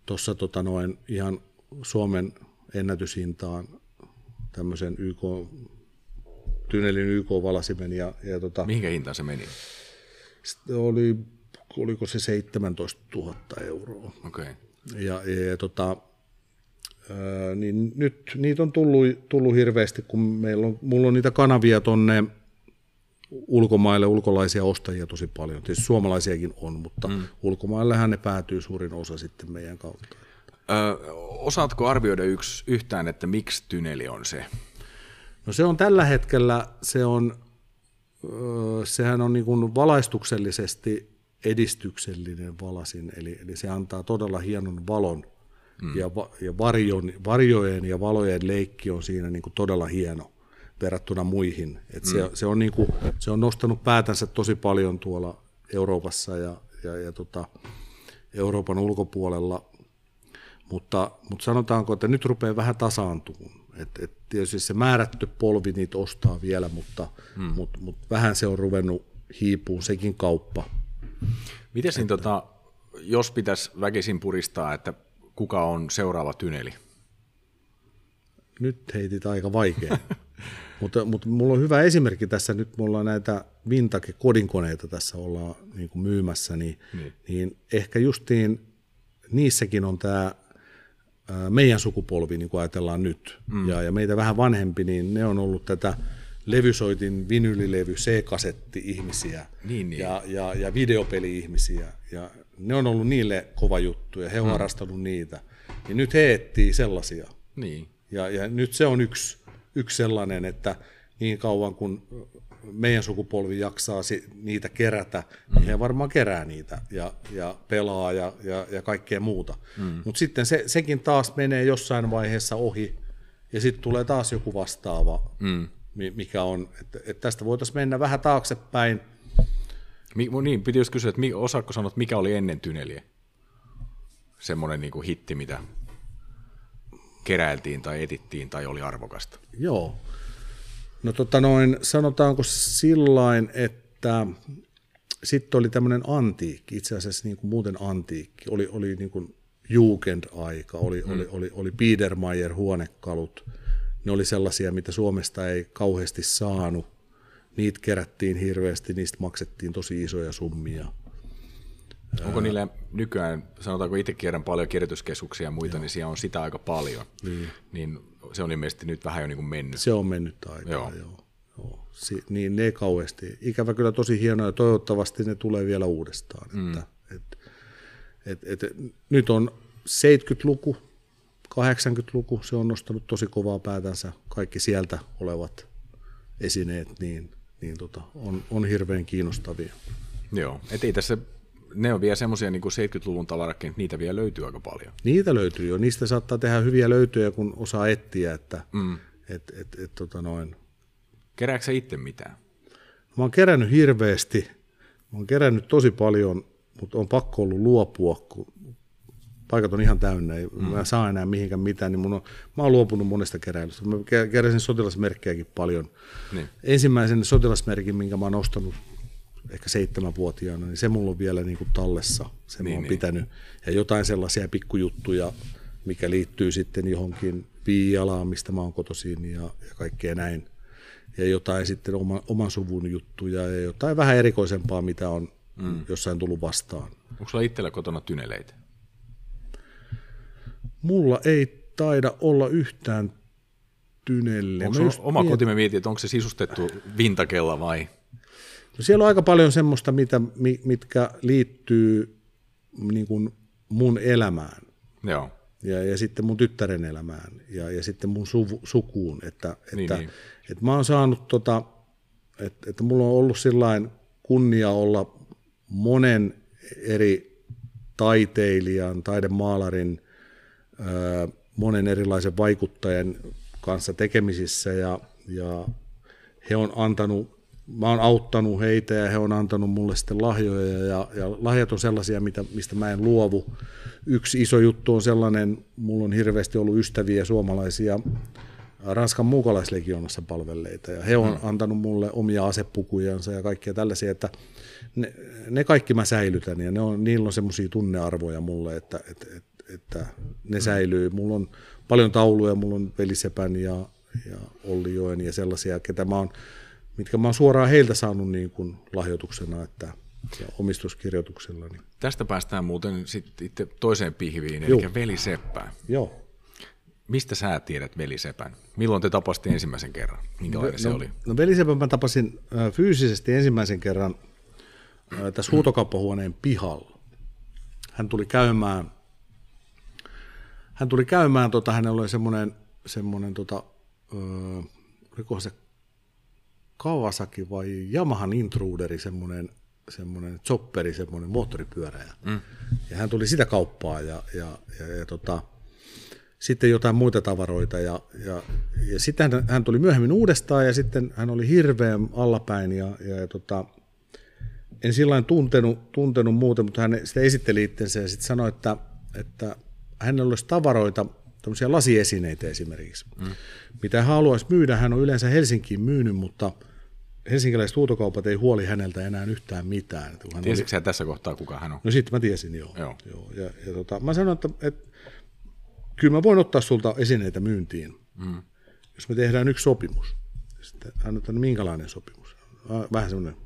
tossa, tota noin ihan Suomen ennätyshintaan tämmöisen YK, Tynelin YK-valasimen. Ja, ja tota, Mihinkä hintaan se meni? Oli, oliko se 17 000 euroa. Okay. Ja, ja, tota, Öö, niin nyt niitä on tullut, tullut hirveästi, kun meillä on, mulla on niitä kanavia tonne ulkomaille, ulkolaisia ostajia tosi paljon. Tietysti suomalaisiakin on, mutta mm. ulkomaillehän ne päätyy suurin osa sitten meidän kautta. Ö, osaatko arvioida yksi, yhtään, että miksi tyneli on se? No se on tällä hetkellä, se on, sehän on niin kuin valaistuksellisesti edistyksellinen valasin, eli, eli se antaa todella hienon valon mm. ja, ja varjon, varjojen ja valojen leikki on siinä niin kuin todella hieno verrattuna muihin. Et mm. se, se, on niin kuin, se on nostanut päätänsä tosi paljon tuolla Euroopassa ja, ja, ja tota, Euroopan ulkopuolella, mutta, mutta sanotaanko, että nyt rupeaa vähän tasaantumaan. Et, et tietysti se määrätty polvi niitä ostaa vielä, mutta, mm. mutta, mutta vähän se on ruvennut hiipuun sekin kauppa. Miten siinä, tota, jos pitäisi väkisin puristaa, että kuka on seuraava tyneli? Nyt heitit aika vaikea. mutta, mutta mulla on hyvä esimerkki tässä. Nyt mulla on näitä Vintage-kodinkoneita tässä ollaan niin kuin myymässä, niin, niin. niin ehkä justiin niissäkin on tämä meidän sukupolvi, niin kuin ajatellaan nyt, mm. ja, ja meitä vähän vanhempi, niin ne on ollut tätä levysoitin, vinylilevy, C-kasetti ihmisiä niin, niin. Ja, ja, ja videopeli-ihmisiä. Ja ne on ollut niille kova juttu ja he on mm. harrastanut niitä. Ja nyt he etsii sellaisia. Niin. Ja, ja nyt se on yksi, yksi sellainen, että niin kauan kun meidän sukupolvi jaksaa niitä kerätä, mm. niin he varmaan kerää niitä ja, ja pelaa ja, ja, ja kaikkea muuta. Mm. Mutta sitten se, sekin taas menee jossain vaiheessa ohi ja sitten tulee taas joku vastaava, mm. mikä on, että, että tästä voitaisiin mennä vähän taaksepäin. Mi, niin, piti just kysyä, että osaatko sanoa, että mikä oli ennen Tyneliä? Semmoinen niin hitti, mitä keräiltiin tai etittiin tai oli arvokasta. Joo, No tota noin, sanotaanko sillain, että sitten oli tämmöinen antiikki, itse asiassa niin kuin muuten antiikki, oli, oli niin kuin Jugend-aika, oli, mm. oli, oli, oli Biedermeier huonekalut, ne oli sellaisia, mitä Suomesta ei kauheasti saanut, niitä kerättiin hirveästi, niistä maksettiin tosi isoja summia. Onko niillä nykyään, sanotaanko itse kierrän paljon kirjoituskeskuksia ja muita, Joo. niin siellä on sitä aika paljon. Niin. niin se on ilmeisesti nyt vähän jo niin kuin mennyt. Se on mennyt aikaa, joo. joo. joo. Si- niin ne kauheasti. Ikävä kyllä tosi hienoa ja toivottavasti ne tulee vielä uudestaan. Mm. Että, et, et, et, nyt on 70-luku, 80-luku, se on nostanut tosi kovaa päätänsä. Kaikki sieltä olevat esineet niin, niin tota, on, on hirveän kiinnostavia. Joo, et ei tässä ne on vielä semmoisia niin 70-luvun tavarakkeja, että niitä vielä löytyy aika paljon. Niitä löytyy jo. Niistä saattaa tehdä hyviä löytöjä, kun osaa etsiä. Että, mm. et, et, et, tota noin. Kerääkö itse mitään? Mä oon kerännyt hirveästi. Mä oon kerännyt tosi paljon, mutta on pakko ollut luopua, kun paikat on ihan täynnä, ei mm. mä saa enää mihinkään mitään, niin mun on, mä oon luopunut monesta keräilystä. Mä keräsin sotilasmerkkejäkin paljon. Niin. Ensimmäisen sotilasmerkin, minkä mä oon ostanut ehkä seitsemänvuotiaana, niin se mulla on vielä niin kuin tallessa. Se niin, mä oon niin. pitänyt. Ja jotain sellaisia pikkujuttuja, mikä liittyy sitten johonkin viialaan, mistä mä oon kotoisin ja, ja kaikkea näin. Ja jotain sitten oma, oman suvun juttuja ja jotain vähän erikoisempaa, mitä on mm. jossain tullut vastaan. Onko sulla itsellä kotona tyneleitä? Mulla ei taida olla yhtään tynelle. Onko oma miet... kotimme mietin, että onko se sisustettu vintakella vai? No siellä on aika paljon semmoista, mitä, mitkä liittyy niin kuin mun elämään. Joo. Ja, ja sitten mun tyttären elämään ja, ja sitten mun suvu, sukuun. Että, niin, että, niin. että mä oon saanut, tota, että, että mulla on ollut sillain kunnia olla monen eri taiteilijan, taidemaalarin, monen erilaisen vaikuttajan kanssa tekemisissä ja, ja he on antanut mä oon auttanut heitä ja he on antanut mulle sitten lahjoja ja, ja lahjat on sellaisia, mitä, mistä mä en luovu. Yksi iso juttu on sellainen, mulla on hirveästi ollut ystäviä suomalaisia Ranskan muukalaislegionassa palvelleita ja he on mm. antanut mulle omia asepukujansa ja kaikkia tällaisia, että ne, ne kaikki mä säilytän ja ne on, niillä on semmoisia tunnearvoja mulle, että, että, että, että ne mm. säilyy. Mulla on paljon tauluja, mulla on Velisepän ja, ja Olli Joen ja sellaisia, ketä mä oon mitkä mä oon suoraan heiltä saanut niin kuin lahjoituksena että, ja omistuskirjoituksella. Niin. Tästä päästään muuten sitten itse toiseen pihviin, eli Joo. veli Seppään. Joo. mistä sä tiedät velisepän? Milloin te tapasitte ensimmäisen kerran? Minkälainen no, se oli? No velisepän mä tapasin äh, fyysisesti ensimmäisen kerran äh, tässä huutokauppahuoneen pihalla. Hän tuli käymään, hän tuli käymään, tota, hänellä oli semmoinen, semmoinen tota, äh, se Kawasaki vai Yamahan Intruderi, semmoinen, semmoinen chopperi, semmoinen moottoripyörä. Mm. Ja hän tuli sitä kauppaa ja, ja, ja, ja tota, sitten jotain muita tavaroita. Ja, ja, ja sitten hän, hän tuli myöhemmin uudestaan ja sitten hän oli hirveän allapäin ja, ja, ja tota, en sillä tuntenut, tuntenut muuten, mutta hän sitä esitteli itsensä ja sitten sanoi, että, että hänellä olisi tavaroita, tämmöisiä lasiesineitä esimerkiksi, mm. mitä hän haluaisi myydä. Hän on yleensä Helsinkiin myynyt, mutta helsinkiläiset huutokaupat ei huoli häneltä enää yhtään mitään. Tiesitkö oli... tässä kohtaa, kuka hän on? No sitten mä tiesin, joo. joo. joo. Ja, ja tota, mä sanoin, että, että kyllä mä voin ottaa sulta esineitä myyntiin, mm. jos me tehdään yksi sopimus. Sitten hän on minkälainen sopimus? Vähän semmoinen,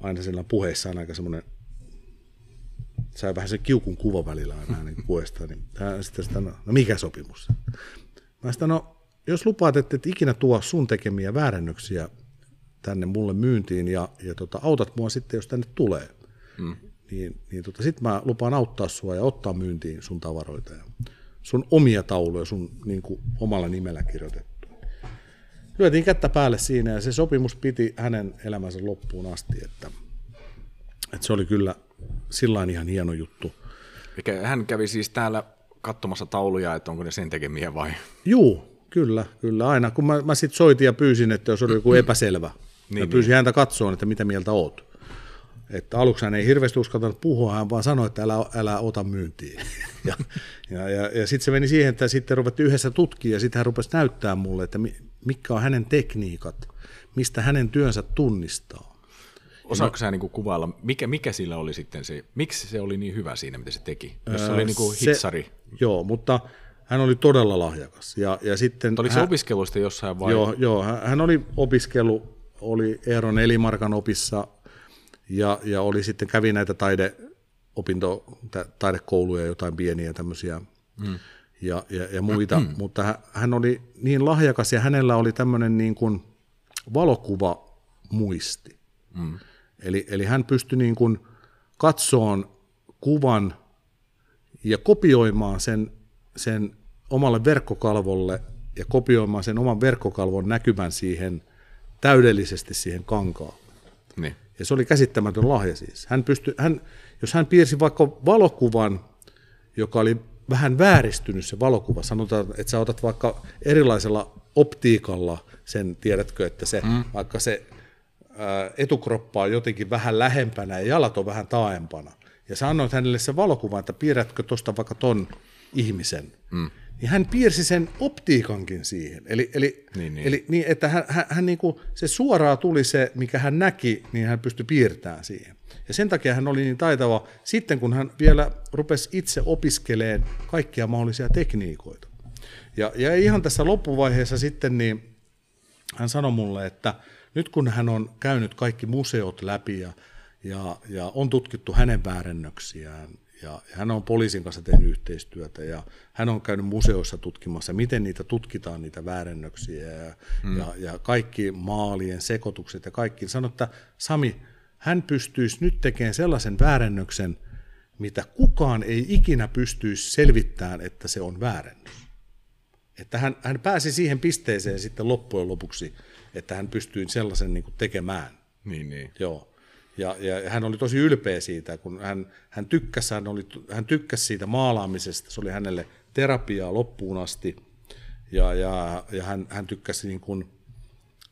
aina sillä puheissa on aika semmoinen, sai vähän se kiukun kuva välillä aina niin puheesta, niin hän sitten sitä, no, no mikä sopimus? Mä sitä, no jos lupaat, että et ikinä tuo sun tekemiä väärennöksiä tänne mulle myyntiin ja, ja tota, autat mua sitten, jos tänne tulee, mm. niin, niin tota, sitten mä lupaan auttaa sua ja ottaa myyntiin sun tavaroita ja sun omia tauluja sun niin kuin, omalla nimellä kirjoitettu. Lyötiin kättä päälle siinä ja se sopimus piti hänen elämänsä loppuun asti, että, että se oli kyllä sillä ihan hieno juttu. Eikä hän kävi siis täällä katsomassa tauluja, että onko ne sen tekemiä vai? Juu, kyllä, kyllä aina. Kun mä, mä sitten soitin ja pyysin, että jos oli joku epäselvä, niin, ja pyysin niin. häntä katsoa, että mitä mieltä oot. Että aluksi hän ei hirveästi uskaltanut puhua, hän vaan sanoi, että älä, älä ota myyntiin. ja ja, ja, ja sitten se meni siihen, että sitten ruvettiin yhdessä tutkia ja sitten hän rupesi näyttää mulle, että mitkä on hänen tekniikat, mistä hänen työnsä tunnistaa. Osaatko sä niinku kuvailla, mikä, mikä sillä oli sitten se, miksi se oli niin hyvä siinä, mitä se teki? Jos se oli niinku hitsari. Se, joo, mutta hän oli todella lahjakas. Ja, ja sitten Oliko hän, se opiskeluista jossain vai? Joo, joo hän oli opiskelu, oli Eeron Elimarkan opissa ja, ja oli sitten, kävi näitä taide, opinto, taidekouluja, jotain pieniä tämmöisiä mm. ja, ja, ja muita, mm. mutta hän oli niin lahjakas ja hänellä oli tämmöinen niin kuin valokuva muisti. Mm. Eli, eli hän pystyi niin kuin katsoon kuvan ja kopioimaan sen, sen omalle verkkokalvolle ja kopioimaan sen oman verkkokalvon näkymän siihen täydellisesti siihen kankaan. Niin. Ja se oli käsittämätön lahja siis. Hän pystyi, hän, jos hän piirsi vaikka valokuvan, joka oli vähän vääristynyt se valokuva, sanotaan, että sä otat vaikka erilaisella optiikalla sen, tiedätkö, että se, mm. vaikka se ää, etukroppa on jotenkin vähän lähempänä ja jalat on vähän taaempana. Ja sä annoit hänelle se valokuva, että piirrätkö tuosta vaikka ton ihmisen. Mm niin hän piirsi sen optiikankin siihen. Eli, eli, niin, niin. eli niin, että hän, hän, hän niin kuin, se suoraan tuli se, mikä hän näki, niin hän pystyi piirtämään siihen. Ja sen takia hän oli niin taitava sitten, kun hän vielä rupesi itse opiskeleen kaikkia mahdollisia tekniikoita. Ja, ja ihan tässä loppuvaiheessa sitten, niin hän sanoi mulle, että nyt kun hän on käynyt kaikki museot läpi ja, ja, ja on tutkittu hänen väärennöksiään ja hän on poliisin kanssa tehnyt yhteistyötä ja hän on käynyt museoissa tutkimassa, miten niitä tutkitaan, niitä väärennöksiä ja, mm. ja, ja kaikki maalien sekoitukset ja kaikki. Sano, että Sami, hän pystyisi nyt tekemään sellaisen väärennöksen, mitä kukaan ei ikinä pystyisi selvittämään, että se on väärennös. Että hän, hän pääsi siihen pisteeseen sitten loppujen lopuksi, että hän pystyi sellaisen niin kuin tekemään. Niin, niin. Joo. Ja, ja hän oli tosi ylpeä siitä, kun hän, hän, tykkäsi, hän, oli, hän tykkäsi siitä maalaamisesta, se oli hänelle terapiaa loppuun asti, ja, ja, ja hän, hän tykkäsi niin kuin,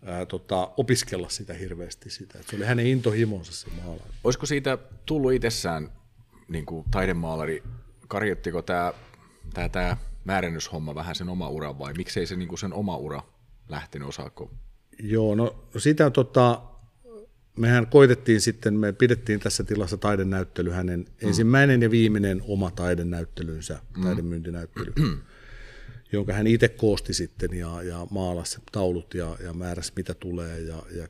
ää, tota, opiskella sitä hirveästi, sitä. se oli hänen intohimonsa se maalaaminen. Olisiko siitä tullut itsessään niin kuin taidemaalari, karjottiko tämä, tämä, tämä määrennyshomma vähän sen oma ura vai miksei se niin kuin sen oma ura lähtenyt, osaako? Joo, no sitä tota, mehän koitettiin sitten, me pidettiin tässä tilassa taidenäyttely, hänen mm. ensimmäinen ja viimeinen oma taidenäyttelynsä, mm. taidemyyntinäyttely, jonka hän itse koosti sitten ja, ja maalasi taulut ja, ja määräsi mitä tulee ja, ja,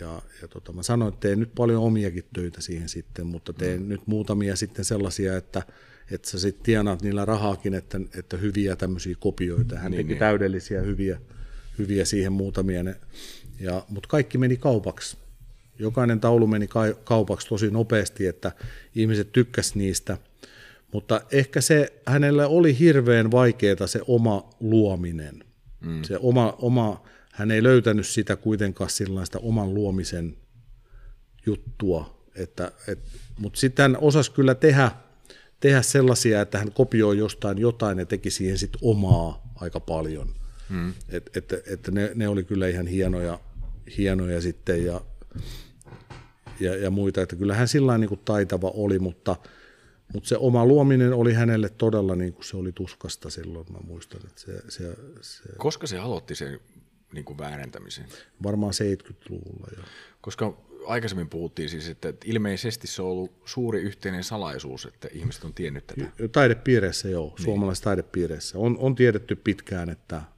ja, ja tota, mä sanoin, että teen nyt paljon omiakin töitä siihen sitten, mutta teen mm. nyt muutamia sitten sellaisia, että, että sä sitten tienaat niillä rahaakin, että, että hyviä tämmöisiä kopioita. Hän niin, teki niin. täydellisiä hyviä, hyviä siihen muutamia. Ne, ja, mutta kaikki meni kaupaksi. Jokainen taulu meni kaupaksi tosi nopeasti, että ihmiset tykkäs niistä. Mutta ehkä se hänelle oli hirveän vaikeaa se oma luominen. Mm. Se oma, oma, hän ei löytänyt sitä kuitenkaan sellaista oman luomisen juttua, että, et, mutta sitten hän osasi kyllä tehdä, tehdä sellaisia, että hän kopioi jostain jotain ja teki siihen sitten omaa aika paljon. Mm. Et, et, et ne, ne oli kyllä ihan hienoja, hienoja sitten ja, ja, ja muita, että kyllähän sillä niin taitava oli, mutta, mutta se oma luominen oli hänelle todella, niin kuin se oli tuskasta silloin, mä muistan. Että se, se, se, Koska se aloitti sen niin kuin väärentämisen? Varmaan 70-luvulla jo. Koska aikaisemmin puhuttiin siis, että ilmeisesti se on ollut suuri yhteinen salaisuus, että ihmiset on tiennyt tätä. Taidepiireissä joo, niin. suomalaisessa taidepiireissä. On, on tiedetty pitkään, että, että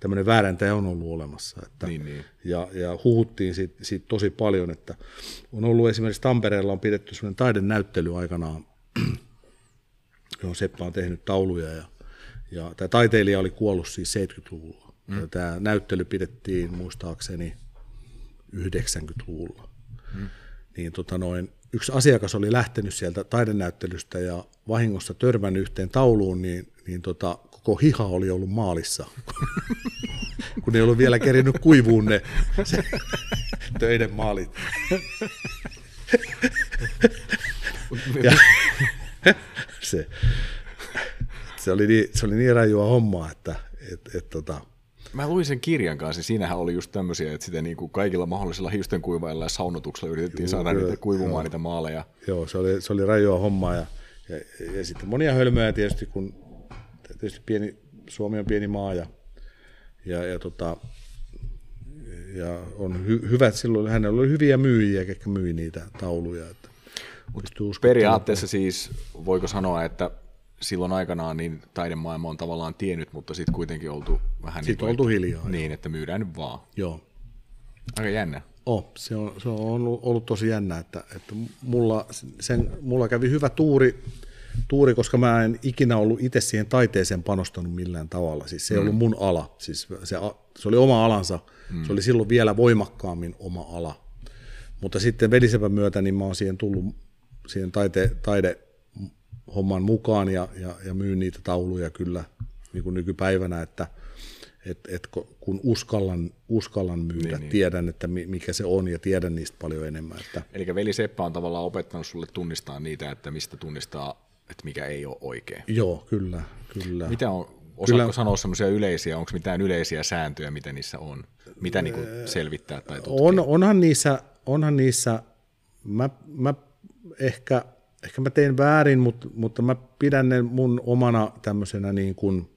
tämmöinen vääräntäjä on ollut olemassa. Että, niin, niin. Ja, ja huhuttiin siitä, siitä tosi paljon, että on ollut esimerkiksi Tampereella on pidetty semmoinen taidenäyttely aikanaan, johon Seppä on tehnyt tauluja ja, ja tämä taiteilija oli kuollut siis 70-luvulla. Mm. Tämä näyttely pidettiin muistaakseni 90-luvulla. Mm. Niin tota noin, yksi asiakas oli lähtenyt sieltä taidenäyttelystä ja vahingossa törmännyt yhteen tauluun, niin, niin tota, koko hiha oli ollut maalissa, kun ei ollut vielä kerinyt kuivuun ne se, töiden maalit. ja, se, se, oli niin, se oli niin rajua hommaa, että et, et, tota, Mä luin sen kirjan kanssa, ja siinähän oli just tämmöisiä, että sitä niin kuin kaikilla mahdollisilla hiusten kuivailla ja saunotuksella yritettiin Juu, saada kyllä, niitä kuivumaan joo. niitä maaleja. Joo, se oli, se oli rajoa hommaa, ja, ja, ja, sitten monia hölmöjä tietysti, kun tietysti pieni, Suomi on pieni maa, ja, ja, ja, tota, ja on hy, hyvät, silloin hänellä oli hyviä myyjiä, ketkä myi niitä tauluja. Että periaatteessa siis, voiko sanoa, että silloin aikanaan niin taidemaailma on tavallaan tiennyt, mutta sitten kuitenkin oltu vähän sitten niin, oltu hiljaa. Niin, että myydään nyt vaan. Joo. Aika jännä. Oh, se on, se on ollut, ollut tosi jännä, että, että mulla, sen, mulla kävi hyvä tuuri, tuuri, koska mä en ikinä ollut itse siihen taiteeseen panostanut millään tavalla. Siis se ei mm. ollut mun ala, siis se, se oli oma alansa, mm. se oli silloin vielä voimakkaammin oma ala. Mutta sitten velisepän myötä niin mä oon siihen tullut siihen taite, taide, homman mukaan ja, ja, ja myyn niitä tauluja kyllä niin kuin nykypäivänä, että et, et kun uskallan, uskallan myydä, niin, niin. tiedän, että mikä se on ja tiedän niistä paljon enemmän. Että... Eli veli Seppä on tavallaan opettanut sulle tunnistaa niitä, että mistä tunnistaa, että mikä ei ole oikein. Joo, kyllä. kyllä. Mitä on, osaatko kyllä. sanoa semmoisia yleisiä, onko mitään yleisiä sääntöjä, mitä niissä on? Mitä niin kuin selvittää tai tutkia? On, onhan niissä, onhan niissä mä, mä ehkä ehkä mä tein väärin, mutta, mutta mä pidän ne mun omana tämmöisenä niin kuin,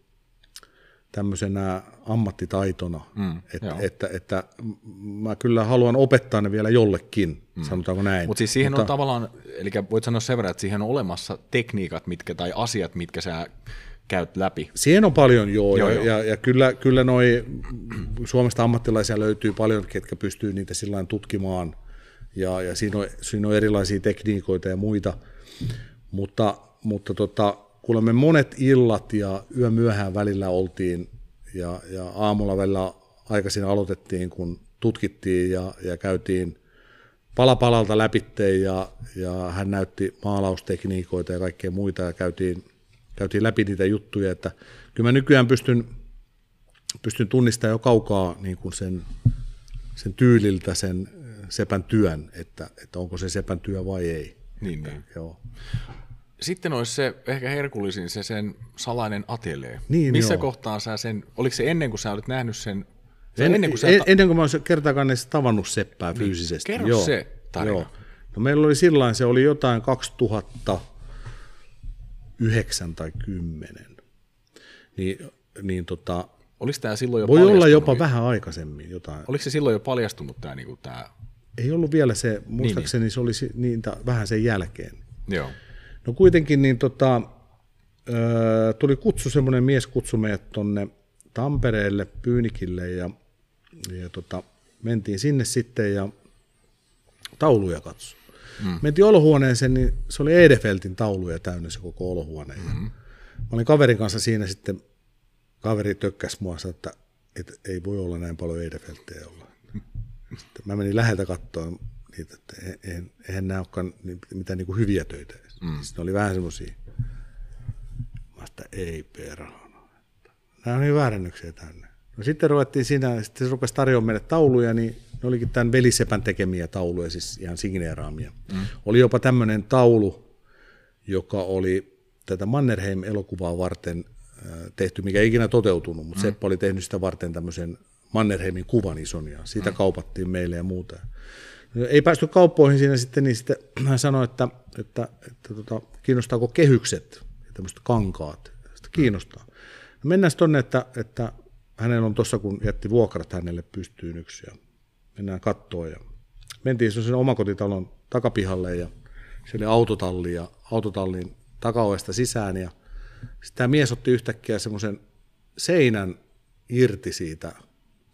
tämmöisenä ammattitaitona, mm, että, että, että mä kyllä haluan opettaa ne vielä jollekin, mm. sanotaanko näin. Mut siis siihen mutta, on tavallaan, eli voit sanoa sen verran, että siihen on olemassa tekniikat mitkä, tai asiat, mitkä sä käyt läpi. Siihen on paljon joo, joo, ja, joo. ja, ja kyllä, kyllä noi Suomesta ammattilaisia löytyy paljon, ketkä pystyy niitä sillä tutkimaan, ja, ja siinä, on, siinä on erilaisia tekniikoita ja muita, mutta, mutta tota, kuule me monet illat ja yö myöhään välillä oltiin ja, ja aamulla välillä aikaisin aloitettiin, kun tutkittiin ja, ja käytiin palapalalta läpitteen ja, ja hän näytti maalaustekniikoita ja kaikkea muita ja käytiin, käytiin läpi niitä juttuja, että kyllä mä nykyään pystyn, pystyn tunnistamaan jo kaukaa niin kuin sen, sen tyyliltä sen sepän työn, että, että onko se sepän työ vai ei. Niin, niin. Joo. Sitten olisi se ehkä herkullisin se sen salainen atelee. Niin, Missä joo. kohtaa sä sen, oliko se ennen kuin sä olit nähnyt sen? Se en, ennen, kuin sä en, ta- ennen kuin mä olisin kertaakaan edes tavannut Seppää niin. fyysisesti. Kerro joo. se tarina. Joo. No meillä oli sillä se oli jotain 2009 tai 10. Niin, niin tota, Oliko tämä silloin jo Voi olla jopa vähän aikaisemmin jotain. Oliko se silloin jo paljastunut tämä, niin kuin tämä ei ollut vielä se, muistaakseni niin, niin. se oli niin, vähän sen jälkeen. Joo. No kuitenkin niin tota, tuli kutsu, semmoinen mies kutsui meidät tuonne Tampereelle Pyynikille ja, ja tota, mentiin sinne sitten ja tauluja katsoa. Mm. Mentiin olohuoneeseen, niin se oli Edefeltin tauluja täynnä se koko olohuone. Mm. Mä olin kaverin kanssa siinä sitten, kaveri tökkäsi mua, että, että ei voi olla näin paljon Edefelttejä olla. Sitten mä menin läheltä katsoa niitä, että eihän, eihän nämä olekaan mitään niin kuin hyviä töitä. Mm. Sitten ne oli vähän semmoisia, mä että ei perhana. Nämä on niin väärännyksiä tänne. No sitten ruvettiin siinä, sitten se rupesi tarjoamaan meille tauluja, niin ne olikin tämän velisepän tekemiä tauluja, siis ihan signeeraamia. Mm. Oli jopa tämmöinen taulu, joka oli tätä Mannerheim-elokuvaa varten tehty, mikä ei ikinä toteutunut, mutta mm. Seppo oli tehnyt sitä varten tämmöisen Mannerheimin kuvan ison ja siitä mm. kaupattiin meille ja muuta. Ei päästy kauppoihin siinä sitten, niin sitten hän sanoi, että, että, että, että tota, kiinnostaako kehykset ja tämmöiset kankaat. Sitten kiinnostaa. No mennään tuonne, että, että hänellä on tuossa, kun jätti vuokrat hänelle pystyyn yksi ja mennään kattoon. Ja mentiin sen omakotitalon takapihalle ja se oli autotalli ja autotallin takaoesta sisään ja sitten tämä mies otti yhtäkkiä semmoisen seinän irti siitä,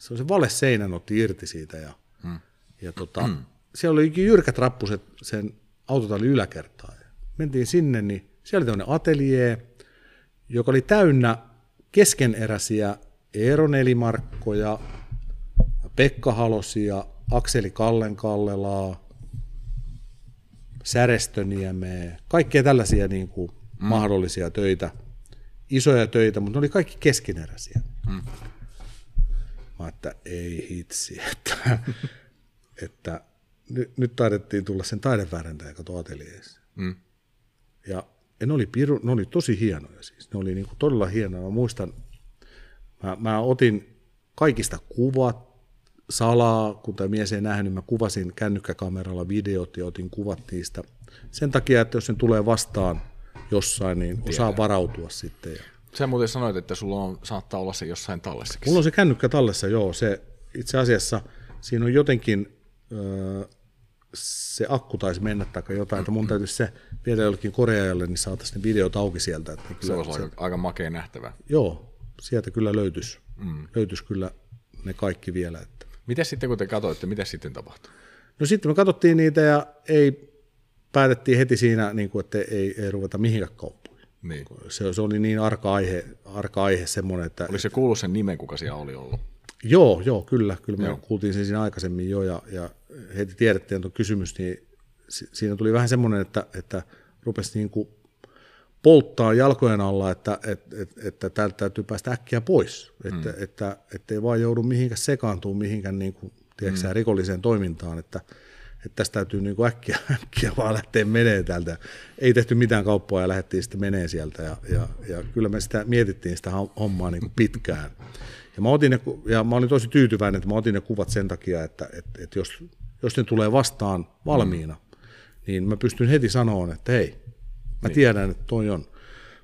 se on se vale seinän otti irti siitä ja, hmm. ja tota, hmm. siellä oli jyrkät rappuset sen autotallin yläkertaan. Mentiin sinne, niin siellä oli tämmöinen atelier, joka oli täynnä keskeneräisiä Eero Nelimarkkoja, Pekka Halosia, Akseli Kallen Kallelaa, Särestöniemeä, kaikkea tällaisia niin kuin mm. mahdollisia töitä, isoja töitä, mutta ne oli kaikki keskeneräisiä. Mm. Mä että ei hitsi, että, että nyt, nyt taidettiin tulla sen taideväärentäjä kato ateljeessa. Mm. Ja, ja ne, oli piru, ne oli tosi hienoja siis, ne oli niin kuin todella hienoja. Mä muistan, mä, mä otin kaikista kuvat, salaa, kun tämä mies ei nähnyt, niin mä kuvasin kännykkäkameralla videot ja otin kuvat niistä. Sen takia, että jos sen tulee vastaan jossain, niin Tiedän. osaa varautua sitten. Ja... Sä muuten sanoit, että sulla on, saattaa olla se jossain tallessakin. Mulla on se kännykkä tallessa, joo. Se, itse asiassa siinä on jotenkin, öö, se akku taisi mennä tai jotain, että mun täytyisi se viedä jollekin koreajalle, niin saataisiin ne videot auki sieltä. Että se olisi aika, aika makea nähtävä. Joo, sieltä kyllä löytyisi, mm. löytyisi kyllä ne kaikki vielä. Että. Miten sitten, kun te katsoitte, mitä sitten tapahtui? No sitten me katsottiin niitä ja ei, päätettiin heti siinä, niin kuin, että ei, ei ruveta mihinkään. Niin. Se, se, oli niin arka aihe, arka aihe semmoinen, että... Oli se kuullut sen nimen, kuka siellä oli ollut? Joo, joo, kyllä. Kyllä me joo. kuultiin sen siinä aikaisemmin jo ja, ja heti tiedettiin tuon kysymys, niin siinä tuli vähän semmoinen, että, että rupesi niin kuin polttaa jalkojen alla, että, että, että, että täältä täytyy päästä äkkiä pois, mm. että, että, että ei vaan joudu mihinkään sekaantumaan mihinkään niin kuin, tiedätkö, mm. rikolliseen toimintaan, että, että tästä täytyy niin kuin äkkiä, äkkiä vaan lähteä menee täältä. Ei tehty mitään kauppaa ja lähdettiin sitten menee sieltä ja, ja, ja kyllä me sitä mietittiin sitä hommaa niin kuin pitkään. Ja mä, otin ne, ja mä olin tosi tyytyväinen, että mä otin ne kuvat sen takia, että, että, että jos, jos ne tulee vastaan valmiina, mm. niin mä pystyn heti sanomaan, että hei, Mä niin. tiedän, että toi on.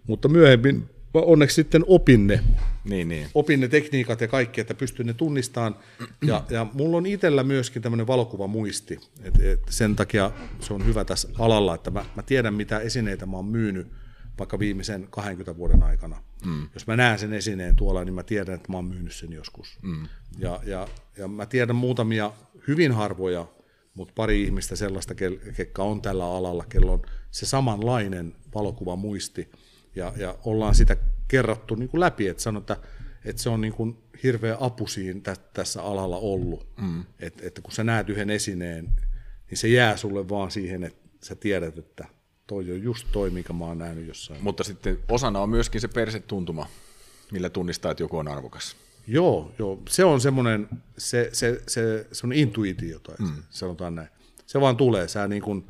Mutta myöhemmin onneksi sitten opin ne. Niin, niin. Opin ne tekniikat ja kaikki, että pystyn ne tunnistamaan. Ja, ja mulla on itsellä myöskin tämmöinen valokuvamuisti. Et, et sen takia se on hyvä tässä alalla, että mä, mä tiedän, mitä esineitä mä oon myynyt vaikka viimeisen 20 vuoden aikana. Mm. Jos mä näen sen esineen tuolla, niin mä tiedän, että mä oon myynyt sen joskus. Mm. Ja, ja, ja mä tiedän muutamia hyvin harvoja mutta pari ihmistä sellaista, ketkä on tällä alalla, kello on se samanlainen valokuvamuisti, ja, ja ollaan sitä kerrattu niin kuin läpi, että sanotaan, että, että se on niin kuin hirveä apu siinä tä, tässä alalla ollut, mm. että, että kun sä näet yhden esineen, niin se jää sulle vaan siihen, että sä tiedät, että toi on just toi, mikä mä oon nähnyt jossain. Mutta sitten osana on myöskin se persetuntuma, millä tunnistaa, että joku on arvokas. Joo, joo. se on semmoinen, se, se, se, semmoinen intuitio, tai mm. sanotaan näin. Se vaan tulee, sä niin kuin,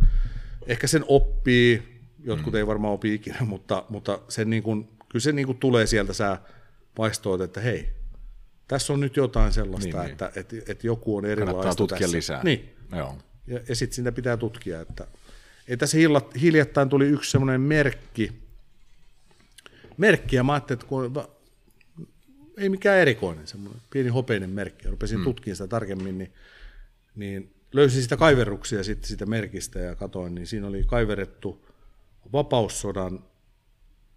ehkä sen oppii, jotkut mm. ei varmaan opi ikinä, mutta, mutta sen niin kuin, kyllä se niin kuin tulee sieltä, sä vaistoit, että hei, tässä on nyt jotain sellaista, niin, että, niin. Että, että, että joku on erilaista Kannattaa tutkia tässä. lisää. Niin, Joo. ja, ja sitten sitä pitää tutkia, että ei tässä hiljattain tuli yksi semmoinen merkki, merkki, ja mä ajattelin, että kun ei mikään erikoinen, semmoinen pieni hopeinen merkki. Ja rupesin mm. tutkimaan sitä tarkemmin, niin, niin löysin sitä kaiverruksia sitten sitä merkistä ja katoin, niin siinä oli kaiverettu vapaussodan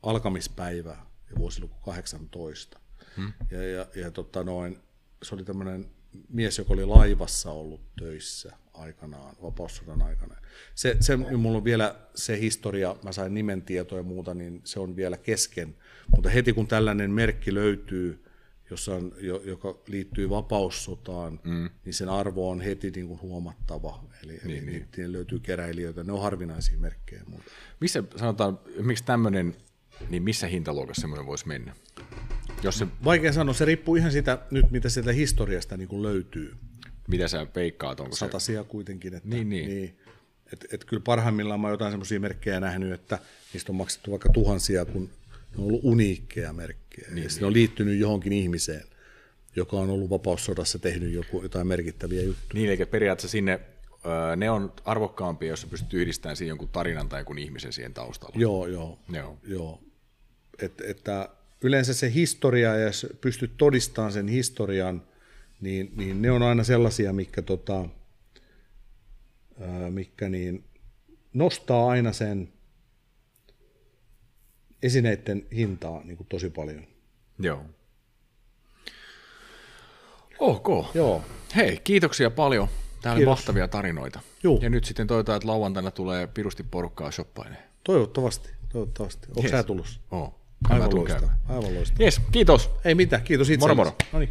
alkamispäivä ja vuosiluku 18. Mm. Ja, ja, ja tota noin, se oli tämmöinen mies, joka oli laivassa ollut töissä aikanaan, vapaussodan aikana. Se, se, mulla on vielä se historia, mä sain nimen tietoa ja muuta, niin se on vielä kesken. Mutta heti kun tällainen merkki löytyy, jossa on, joka liittyy vapaussotaan, mm. niin sen arvo on heti niin kuin huomattava. Eli, niin, eli niin. löytyy keräilijöitä, ne on harvinaisia merkkejä. Muuta. Missä sanotaan, miksi tämmöinen, niin missä hintaluokassa semmoinen voisi mennä? Jos se... Vaikea sanoa, se riippuu ihan sitä nyt, mitä sieltä historiasta niin kuin löytyy. Mitä sä veikkaat? Onko Satasia se... kuitenkin. Että, niin, niin. niin että et kyllä parhaimmillaan mä oon jotain semmoisia merkkejä nähnyt, että niistä on maksettu vaikka tuhansia, kun ne on ollut uniikkeja merkkejä. Niin, niin. ne on liittynyt johonkin ihmiseen, joka on ollut vapaussodassa tehnyt joku, jotain merkittäviä juttuja. Niin, eli periaatteessa sinne ne on arvokkaampia, jos pystyt yhdistämään siihen jonkun tarinan tai jonkun ihmisen siihen taustalla. Joo, joo. joo. joo. Et, että yleensä se historia, ja jos pystyt todistamaan sen historian, niin, niin ne on aina sellaisia, mikä, tota, mikä niin nostaa aina sen esineiden hintaa niin kuin tosi paljon. Joo. Ok. Joo. Hei, kiitoksia paljon. Täällä oli mahtavia tarinoita. Juu. Ja nyt sitten toivotaan, että lauantaina tulee pirusti porukkaa shoppailemaan. Toivottavasti, toivottavasti. Onko yes. sä tulossa? Oo. Aivan loistava. Aivan loistava. Yes, kiitos. Ei mitään, kiitos itse. Moro moro. Noniin.